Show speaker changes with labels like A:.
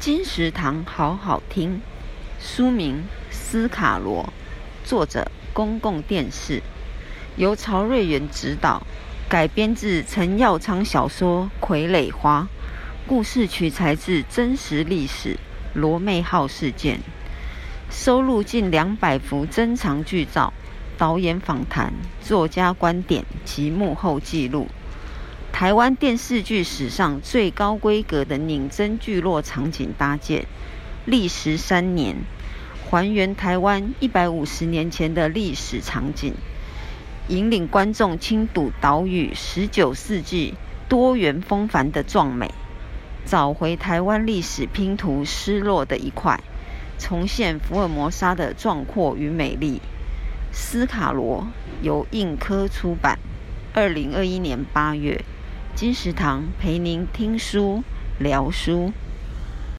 A: 金石堂好好听，书名《斯卡罗》，作者公共电视，由曹瑞原执导，改编自陈耀昌小说《傀儡花》，故事取材自真实历史罗妹号事件，收录近两百幅珍藏剧照、导演访谈、作家观点及幕后记录。台湾电视剧史上最高规格的拧真聚落场景搭建，历时三年，还原台湾一百五十年前的历史场景，引领观众亲睹岛屿十九世纪多元风帆的壮美，找回台湾历史拼图失落的一块，重现福尔摩沙的壮阔与美丽。斯卡罗由印刻出版，二零二一年八月。金石堂陪您听书聊书。